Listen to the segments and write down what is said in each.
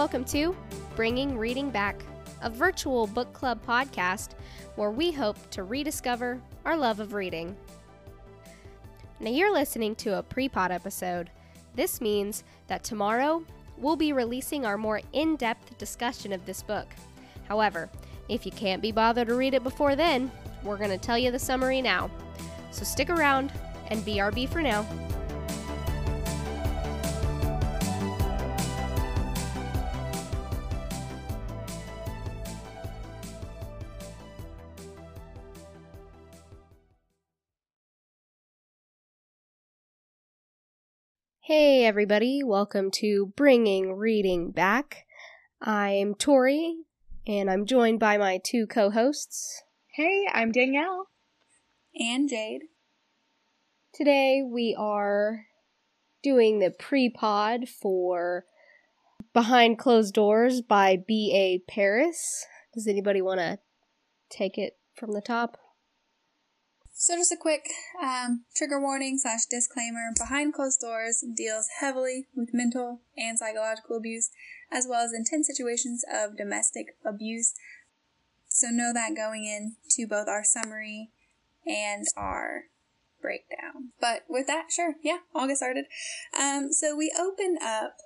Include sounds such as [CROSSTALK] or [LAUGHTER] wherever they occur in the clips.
Welcome to Bringing Reading Back, a virtual book club podcast where we hope to rediscover our love of reading. Now, you're listening to a pre pod episode. This means that tomorrow we'll be releasing our more in depth discussion of this book. However, if you can't be bothered to read it before then, we're going to tell you the summary now. So stick around and BRB for now. Everybody, welcome to Bringing Reading Back. I'm Tori, and I'm joined by my two co hosts. Hey, I'm Danielle. And Jade. Today we are doing the pre pod for Behind Closed Doors by B.A. Paris. Does anybody want to take it from the top? So, just a quick um, trigger warning slash disclaimer Behind Closed Doors deals heavily with mental and psychological abuse, as well as intense situations of domestic abuse. So, know that going into both our summary and our breakdown. But with that, sure, yeah, I'll get started. Um, so, we open up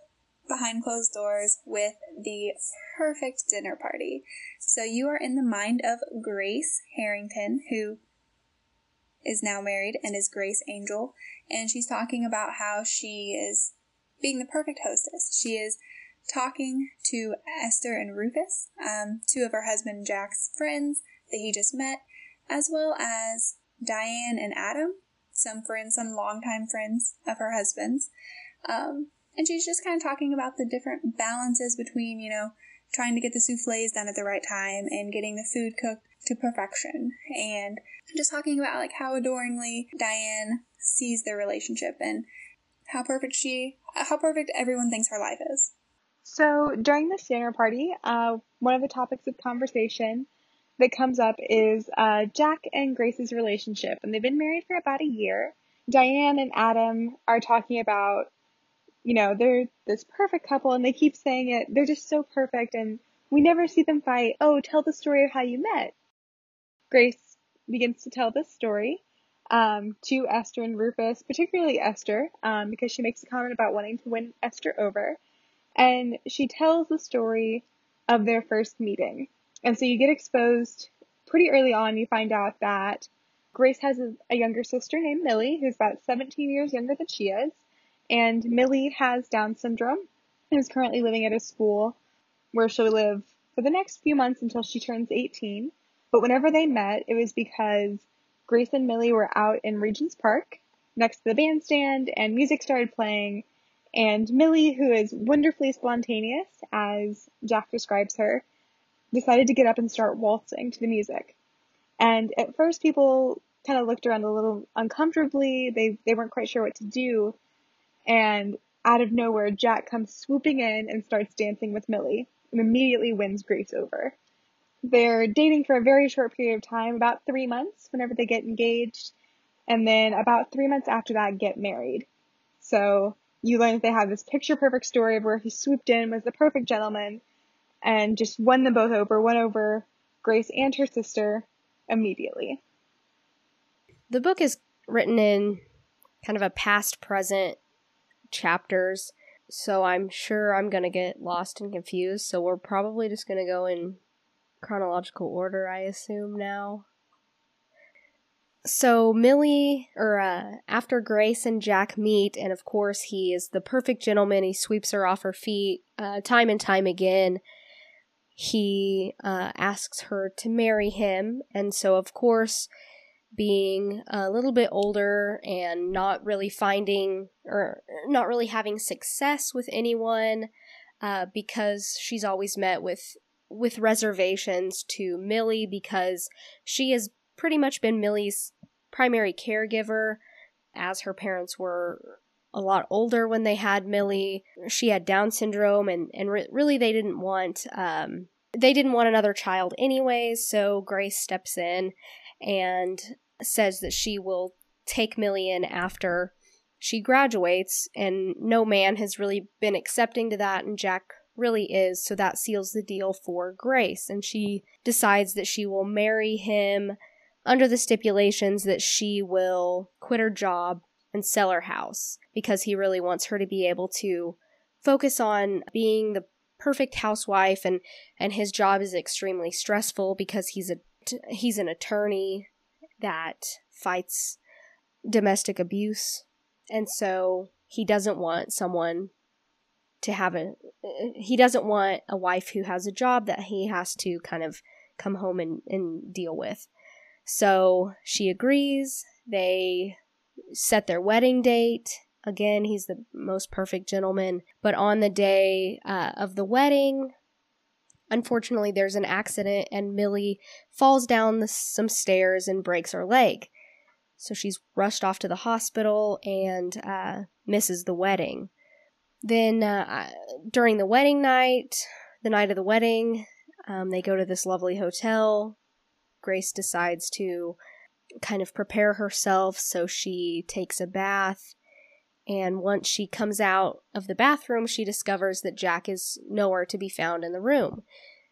behind closed doors with the perfect dinner party. So, you are in the mind of Grace Harrington, who is now married and is Grace Angel, and she's talking about how she is being the perfect hostess. She is talking to Esther and Rufus, um, two of her husband Jack's friends that he just met, as well as Diane and Adam, some friends, some longtime friends of her husband's. Um, and she's just kind of talking about the different balances between, you know, trying to get the souffles done at the right time and getting the food cooked to perfection and just talking about like how adoringly Diane sees their relationship and how perfect she how perfect everyone thinks her life is. So during this dinner party, uh, one of the topics of conversation that comes up is uh, Jack and Grace's relationship, and they've been married for about a year. Diane and Adam are talking about, you know, they're this perfect couple, and they keep saying it. They're just so perfect, and we never see them fight. Oh, tell the story of how you met. Grace begins to tell this story um, to Esther and Rufus, particularly Esther, um, because she makes a comment about wanting to win Esther over. And she tells the story of their first meeting. And so you get exposed pretty early on. You find out that Grace has a, a younger sister named Millie, who's about 17 years younger than she is. And Millie has Down syndrome and is currently living at a school where she'll live for the next few months until she turns 18. But whenever they met, it was because Grace and Millie were out in Regent's Park next to the bandstand and music started playing. And Millie, who is wonderfully spontaneous, as Jack describes her, decided to get up and start waltzing to the music. And at first, people kind of looked around a little uncomfortably. They, they weren't quite sure what to do. And out of nowhere, Jack comes swooping in and starts dancing with Millie and immediately wins Grace over. They're dating for a very short period of time, about three months, whenever they get engaged, and then about three months after that, get married. So you learn that they have this picture perfect story of where he swooped in, was the perfect gentleman, and just won them both over, won over Grace and her sister immediately. The book is written in kind of a past present chapters, so I'm sure I'm going to get lost and confused. So we're probably just going to go in chronological order, I assume now. So Millie, or uh, after Grace and Jack meet, and of course he is the perfect gentleman. He sweeps her off her feet uh, time and time again. He uh, asks her to marry him, and so of course, being a little bit older and not really finding or not really having success with anyone, uh, because she's always met with with reservations to Millie because she has pretty much been Millie's primary caregiver as her parents were a lot older when they had Millie. She had Down syndrome, and and re- really they didn't want um, they didn't want another child anyways. So Grace steps in and says that she will take Millie after she graduates, and no man has really been accepting to that, and Jack really is, so that seals the deal for Grace, and she decides that she will marry him under the stipulations that she will quit her job and sell her house because he really wants her to be able to focus on being the perfect housewife and and his job is extremely stressful because he's a he's an attorney that fights domestic abuse. And so he doesn't want someone to have a he doesn't want a wife who has a job that he has to kind of come home and, and deal with. So she agrees. They set their wedding date. Again he's the most perfect gentleman. But on the day uh, of the wedding unfortunately there's an accident and millie falls down the, some stairs and breaks her leg so she's rushed off to the hospital and uh, misses the wedding. Then uh, during the wedding night, the night of the wedding, um, they go to this lovely hotel. Grace decides to kind of prepare herself, so she takes a bath. And once she comes out of the bathroom, she discovers that Jack is nowhere to be found in the room.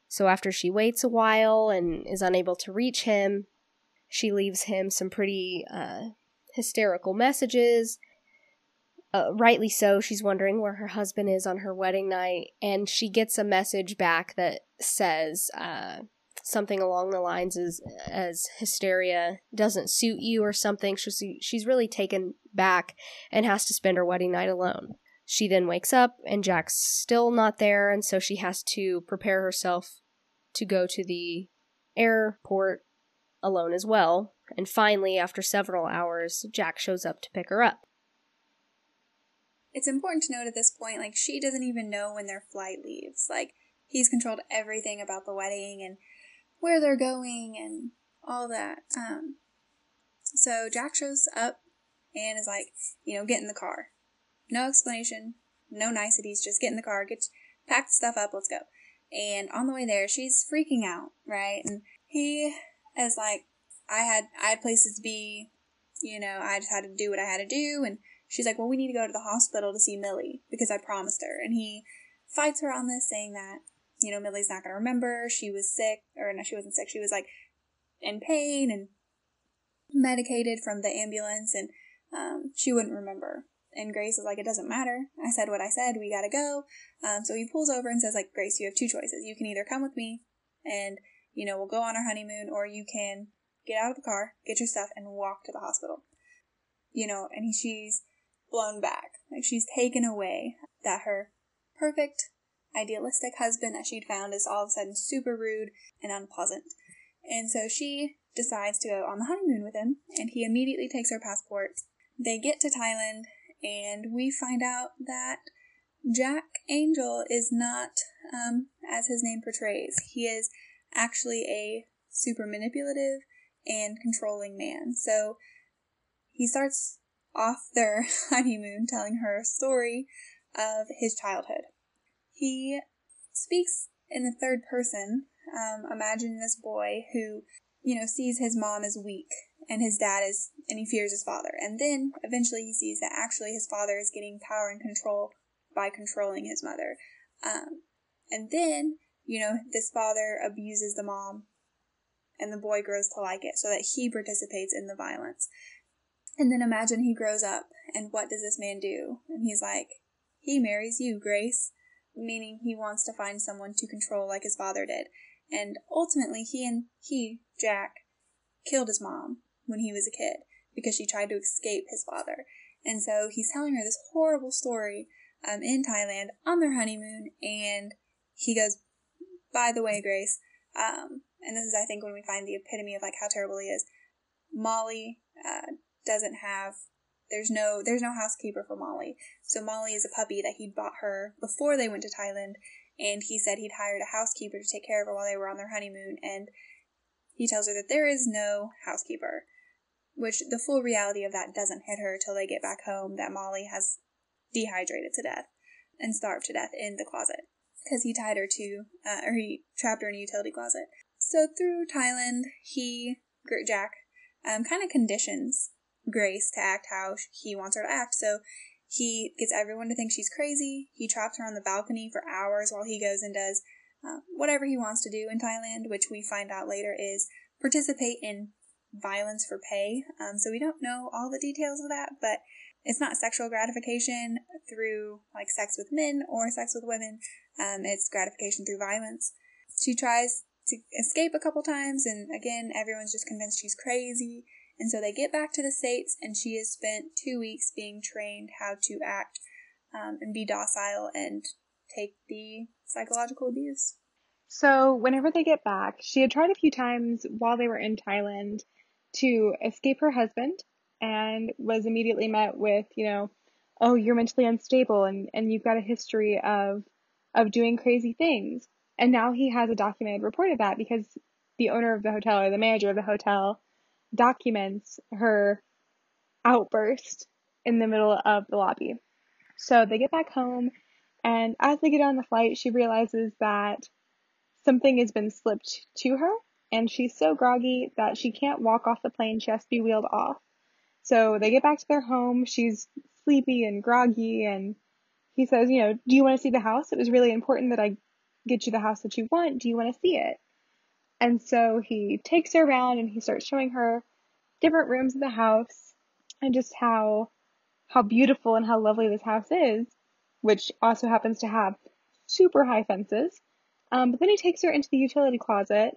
So after she waits a while and is unable to reach him, she leaves him some pretty uh, hysterical messages. Uh, rightly so, she's wondering where her husband is on her wedding night, and she gets a message back that says uh, something along the lines as as hysteria doesn't suit you or something. She's she's really taken back and has to spend her wedding night alone. She then wakes up and Jack's still not there, and so she has to prepare herself to go to the airport alone as well, and finally, after several hours, Jack shows up to pick her up. It's important to note at this point, like, she doesn't even know when their flight leaves. Like, he's controlled everything about the wedding and where they're going and all that. Um, so Jack shows up and is like, you know, get in the car. No explanation, no niceties, just get in the car, get pack the stuff up, let's go. And on the way there, she's freaking out, right? And he is like I had I had places to be, you know, I just had to do what I had to do and she's like, Well, we need to go to the hospital to see Millie because I promised her and he fights her on this saying that, you know, Millie's not gonna remember, she was sick or no, she wasn't sick, she was like in pain and medicated from the ambulance and um, she wouldn't remember. And Grace is like, it doesn't matter. I said what I said. We gotta go. Um, so he pulls over and says, like, Grace, you have two choices. You can either come with me and you know, we'll go on our honeymoon, or you can get out of the car, get your stuff, and walk to the hospital. You know, and she's blown back. Like she's taken away that her perfect, idealistic husband that she'd found is all of a sudden super rude and unpleasant. And so she decides to go on the honeymoon with him, and he immediately takes her passport. They get to Thailand, and we find out that Jack Angel is not um, as his name portrays. He is actually a super manipulative and controlling man. So he starts off their [LAUGHS] honeymoon telling her a story of his childhood. He speaks in the third person, um, imagining this boy who, you know, sees his mom as weak and his dad is, and he fears his father. And then eventually he sees that actually his father is getting power and control by controlling his mother. Um, and then you know, this father abuses the mom and the boy grows to like it so that he participates in the violence. And then imagine he grows up and what does this man do? And he's like, he marries you, Grace, meaning he wants to find someone to control like his father did. And ultimately, he and he, Jack, killed his mom when he was a kid because she tried to escape his father. And so he's telling her this horrible story um, in Thailand on their honeymoon, and he goes by the way, Grace, um, and this is, I think, when we find the epitome of like how terrible he is. Molly uh, doesn't have. There's no there's no housekeeper for Molly. So Molly is a puppy that he'd bought her before they went to Thailand, and he said he'd hired a housekeeper to take care of her while they were on their honeymoon. And he tells her that there is no housekeeper, which the full reality of that doesn't hit her till they get back home. That Molly has dehydrated to death and starved to death in the closet because he tied her to, uh, or he trapped her in a utility closet. So through Thailand, he, Jack, um, kind of conditions Grace to act how he wants her to act. So he gets everyone to think she's crazy. He traps her on the balcony for hours while he goes and does uh, whatever he wants to do in Thailand, which we find out later is participate in violence for pay. Um, so we don't know all the details of that, but it's not sexual gratification through like sex with men or sex with women. Um, it's gratification through violence. She tries to escape a couple times, and again, everyone's just convinced she's crazy. And so they get back to the States, and she has spent two weeks being trained how to act um, and be docile and take the psychological abuse. So, whenever they get back, she had tried a few times while they were in Thailand to escape her husband and was immediately met with, you know, oh, you're mentally unstable and, and you've got a history of of doing crazy things. And now he has a documented report of that because the owner of the hotel or the manager of the hotel documents her outburst in the middle of the lobby. So they get back home, and as they get on the flight, she realizes that something has been slipped to her, and she's so groggy that she can't walk off the plane. She has to be wheeled off. So they get back to their home. She's sleepy and groggy, and he says, You know, do you want to see the house? It was really important that I get you the house that you want. Do you want to see it? And so he takes her around and he starts showing her different rooms of the house and just how how beautiful and how lovely this house is, which also happens to have super high fences. Um, but then he takes her into the utility closet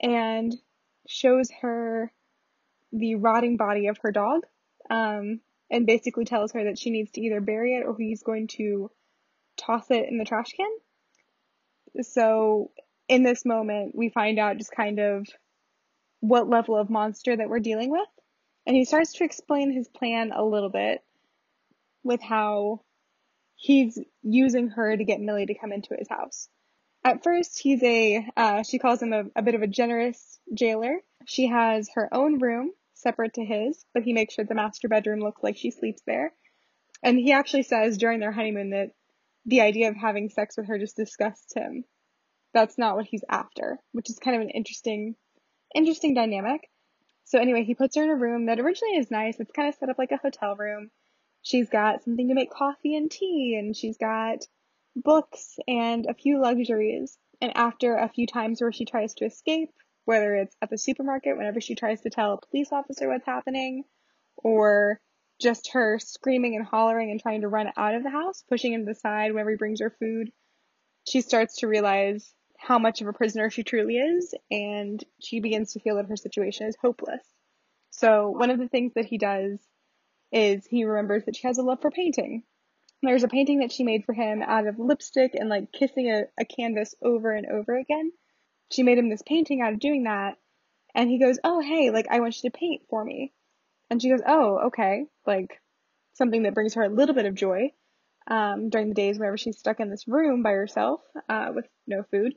and shows her the rotting body of her dog um, and basically tells her that she needs to either bury it or he's going to toss it in the trash can. So in this moment, we find out just kind of what level of monster that we're dealing with. And he starts to explain his plan a little bit with how he's using her to get Millie to come into his house. At first, he's a, uh, she calls him a, a bit of a generous jailer. She has her own room separate to his, but he makes sure the master bedroom looks like she sleeps there. And he actually says during their honeymoon that the idea of having sex with her just disgusts him that's not what he's after, which is kind of an interesting, interesting dynamic. So anyway, he puts her in a room that originally is nice. It's kind of set up like a hotel room. She's got something to make coffee and tea, and she's got books and a few luxuries. And after a few times where she tries to escape, whether it's at the supermarket, whenever she tries to tell a police officer what's happening, or just her screaming and hollering and trying to run out of the house, pushing him the side whenever he brings her food, she starts to realize how much of a prisoner she truly is, and she begins to feel that her situation is hopeless. So, one of the things that he does is he remembers that she has a love for painting. There's a painting that she made for him out of lipstick and like kissing a, a canvas over and over again. She made him this painting out of doing that, and he goes, Oh, hey, like, I want you to paint for me. And she goes, Oh, okay, like something that brings her a little bit of joy um, during the days whenever she's stuck in this room by herself uh, with no food.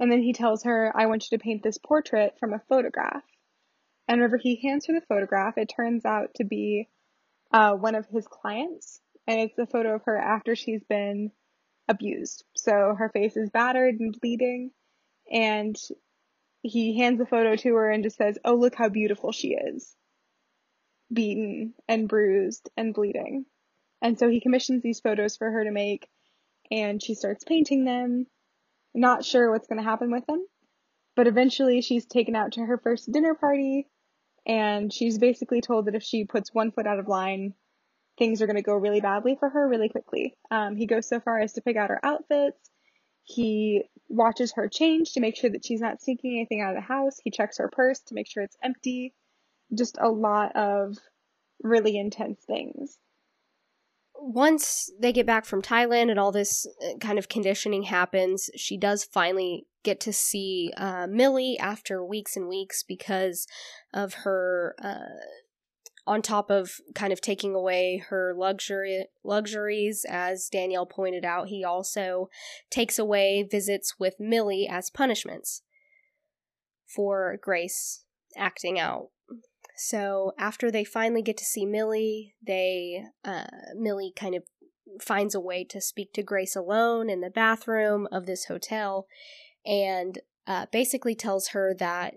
And then he tells her, I want you to paint this portrait from a photograph. And whenever he hands her the photograph, it turns out to be uh, one of his clients. And it's a photo of her after she's been abused. So her face is battered and bleeding. And he hands the photo to her and just says, Oh, look how beautiful she is. Beaten and bruised and bleeding. And so he commissions these photos for her to make. And she starts painting them not sure what's going to happen with them. But eventually she's taken out to her first dinner party and she's basically told that if she puts one foot out of line, things are going to go really badly for her really quickly. Um, he goes so far as to pick out her outfits. He watches her change to make sure that she's not sneaking anything out of the house. He checks her purse to make sure it's empty. Just a lot of really intense things once they get back from Thailand and all this uh, kind of conditioning happens, she does finally get to see uh, Millie after weeks and weeks because of her. Uh, on top of kind of taking away her luxury luxuries, as Danielle pointed out, he also takes away visits with Millie as punishments for Grace acting out so after they finally get to see Millie, they uh, Millie kind of finds a way to speak to Grace alone in the bathroom of this hotel, and uh, basically tells her that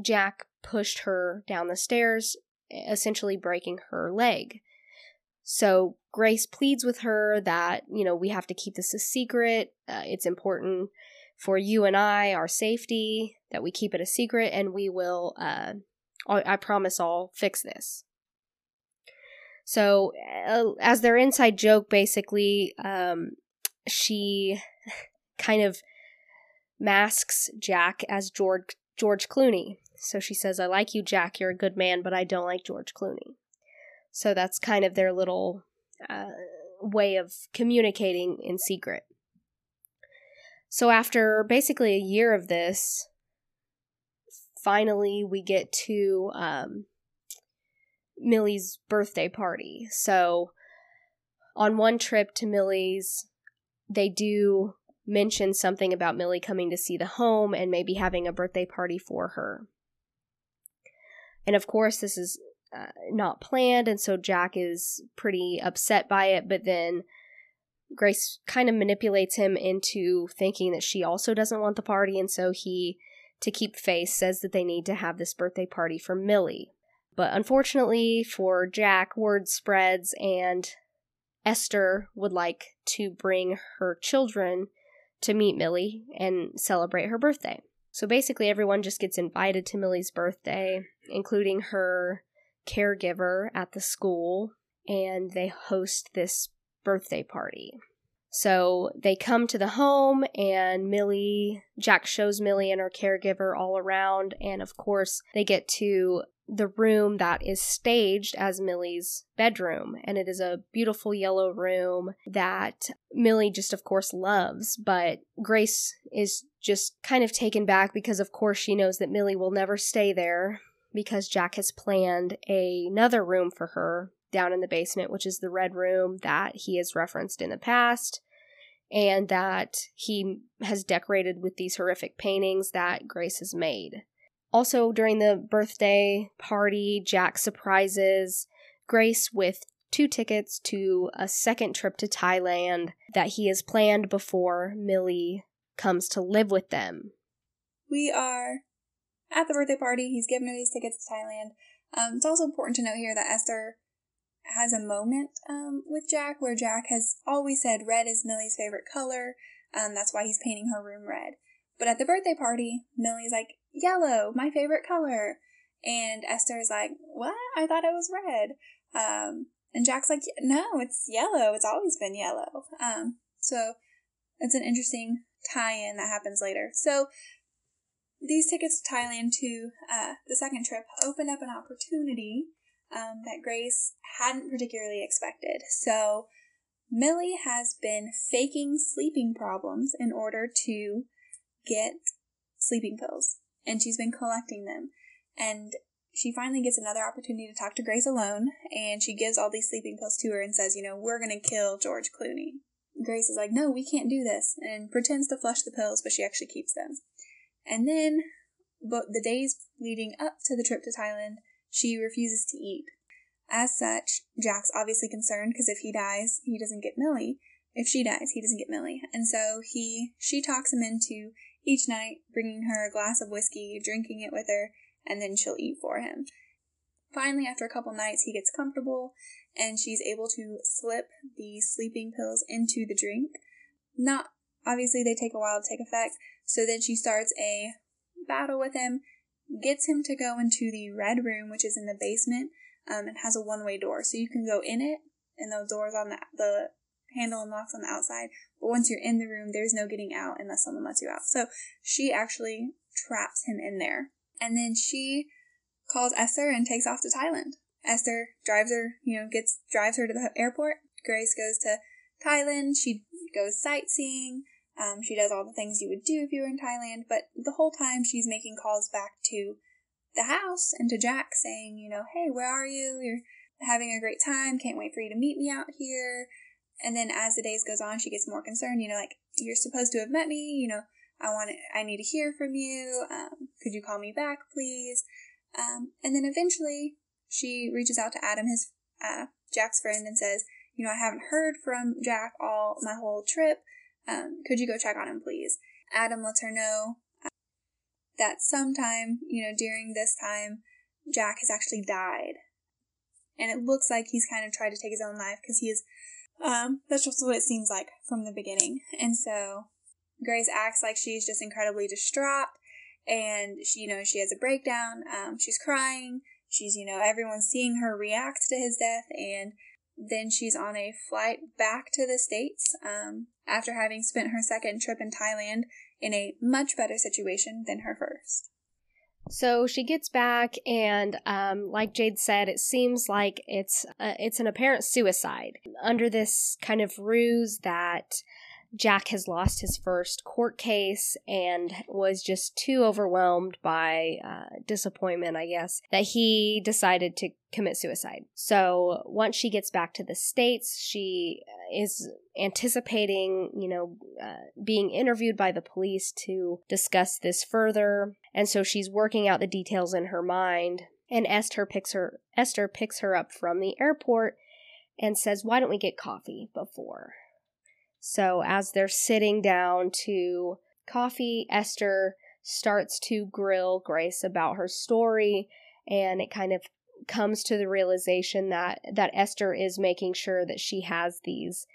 Jack pushed her down the stairs essentially breaking her leg. So Grace pleads with her that, you know, we have to keep this a secret. Uh, it's important for you and I, our safety, that we keep it a secret, and we will, uh, I promise I'll fix this. So, uh, as their inside joke, basically, um, she [LAUGHS] kind of masks Jack as George George Clooney. So she says, "I like you, Jack. You're a good man, but I don't like George Clooney." So that's kind of their little uh, way of communicating in secret. So after basically a year of this, finally we get to um, Millie's birthday party. So on one trip to Millie's, they do mention something about Millie coming to see the home and maybe having a birthday party for her. And of course, this is uh, not planned, and so Jack is pretty upset by it, but then Grace kind of manipulates him into thinking that she also doesn't want the party, and so he, to keep face, says that they need to have this birthday party for Millie. But unfortunately for Jack, word spreads, and Esther would like to bring her children to meet Millie and celebrate her birthday. So basically, everyone just gets invited to Millie's birthday, including her caregiver at the school, and they host this birthday party. So they come to the home, and Millie, Jack shows Millie and her caregiver all around, and of course, they get to the room that is staged as Millie's bedroom. And it is a beautiful yellow room that Millie just, of course, loves. But Grace is just kind of taken back because, of course, she knows that Millie will never stay there because Jack has planned another room for her down in the basement, which is the red room that he has referenced in the past. And that he has decorated with these horrific paintings that Grace has made. Also, during the birthday party, Jack surprises Grace with two tickets to a second trip to Thailand that he has planned before Millie comes to live with them. We are at the birthday party. He's given her these tickets to Thailand. Um, it's also important to note here that Esther has a moment um, with Jack where Jack has always said red is Millie's favorite color. Um, that's why he's painting her room red. But at the birthday party, Millie's like, yellow, my favorite color. And Esther's like, what? I thought it was red. Um, and Jack's like, no, it's yellow. It's always been yellow. Um, so it's an interesting tie-in that happens later. So these tickets to Thailand to uh, the second trip open up an opportunity um, that Grace hadn't particularly expected. So Millie has been faking sleeping problems in order to get sleeping pills and she's been collecting them. And she finally gets another opportunity to talk to Grace alone, and she gives all these sleeping pills to her and says, You know, we're going to kill George Clooney. Grace is like, No, we can't do this, and pretends to flush the pills, but she actually keeps them. And then, but the days leading up to the trip to Thailand, she refuses to eat. As such, Jack's obviously concerned because if he dies, he doesn't get Millie. If she dies, he doesn't get Millie. And so he, she talks him into each night, bringing her a glass of whiskey, drinking it with her, and then she'll eat for him. Finally, after a couple nights, he gets comfortable and she's able to slip the sleeping pills into the drink. Not obviously, they take a while to take effect, so then she starts a battle with him, gets him to go into the red room, which is in the basement, um, and has a one way door. So you can go in it, and the doors on the, the handle and locks on the outside. But once you're in the room, there's no getting out unless someone lets you out. So she actually traps him in there. And then she calls Esther and takes off to Thailand. Esther drives her, you know, gets drives her to the airport. Grace goes to Thailand. She goes sightseeing. Um, she does all the things you would do if you were in Thailand, but the whole time she's making calls back to the house and to Jack saying, you know, hey, where are you? You're having a great time. Can't wait for you to meet me out here. And then as the days goes on, she gets more concerned. You know, like you're supposed to have met me. You know, I want to, I need to hear from you. Um, could you call me back, please? Um, and then eventually, she reaches out to Adam, his uh, Jack's friend, and says, you know, I haven't heard from Jack all my whole trip. Um, could you go check on him, please? Adam lets her know uh, that sometime, you know, during this time, Jack has actually died. and it looks like he's kind of tried to take his own life because he is. Um, that's just what it seems like from the beginning. And so Grace acts like she's just incredibly distraught, and she, you know, she has a breakdown. Um, she's crying. She's, you know, everyone's seeing her react to his death, and then she's on a flight back to the States um, after having spent her second trip in Thailand in a much better situation than her first. So she gets back, and um, like Jade said, it seems like it's uh, it's an apparent suicide under this kind of ruse that Jack has lost his first court case and was just too overwhelmed by uh, disappointment, I guess, that he decided to commit suicide. So once she gets back to the States, she is anticipating, you know, uh, being interviewed by the police to discuss this further. And so she's working out the details in her mind. And Esther picks her Esther picks her up from the airport and says, "Why don't we get coffee before?" So as they're sitting down to coffee, Esther starts to grill Grace about her story and it kind of comes to the realization that that Esther is making sure that she has these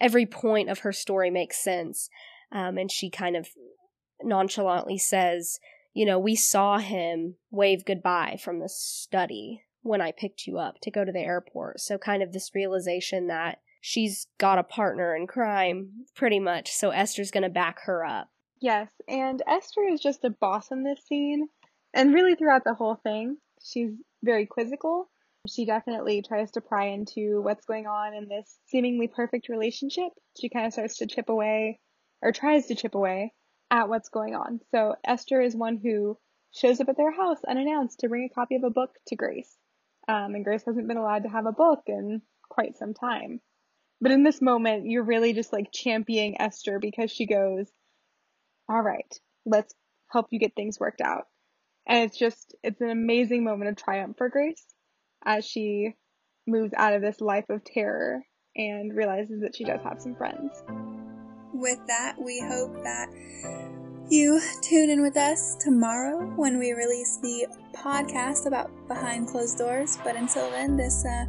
every point of her story makes sense. Um, and she kind of nonchalantly says you know we saw him wave goodbye from the study when I picked you up to go to the airport. So kind of this realization that she's got a partner in crime, pretty much. So Esther's to back her up. Yes, and Esther is just a boss in this scene, and really throughout the whole thing. She's very quizzical. She definitely tries to pry into what's going on in this seemingly perfect relationship. She kind of starts to chip away, or tries to chip away, at what's going on. So Esther is one who shows up at their house unannounced to bring a copy of a book to Grace. Um, and Grace hasn't been allowed to have a book in quite some time. But in this moment, you're really just like championing Esther because she goes, all right, let's help you get things worked out. And it's just, it's an amazing moment of triumph for Grace as she moves out of this life of terror and realizes that she does have some friends. With that, we hope that you tune in with us tomorrow when we release the podcast about Behind Closed Doors. But until then, this uh,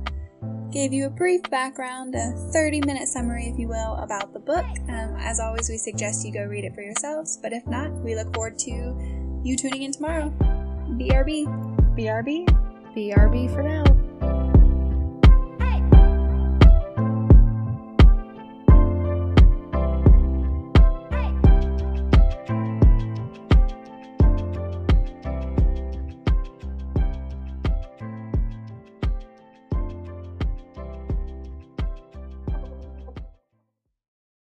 gave you a brief background, a 30 minute summary, if you will, about the book. Um, as always, we suggest you go read it for yourselves, but if not, we look forward to you tuning in tomorrow. BRB. BRB. BRB for now.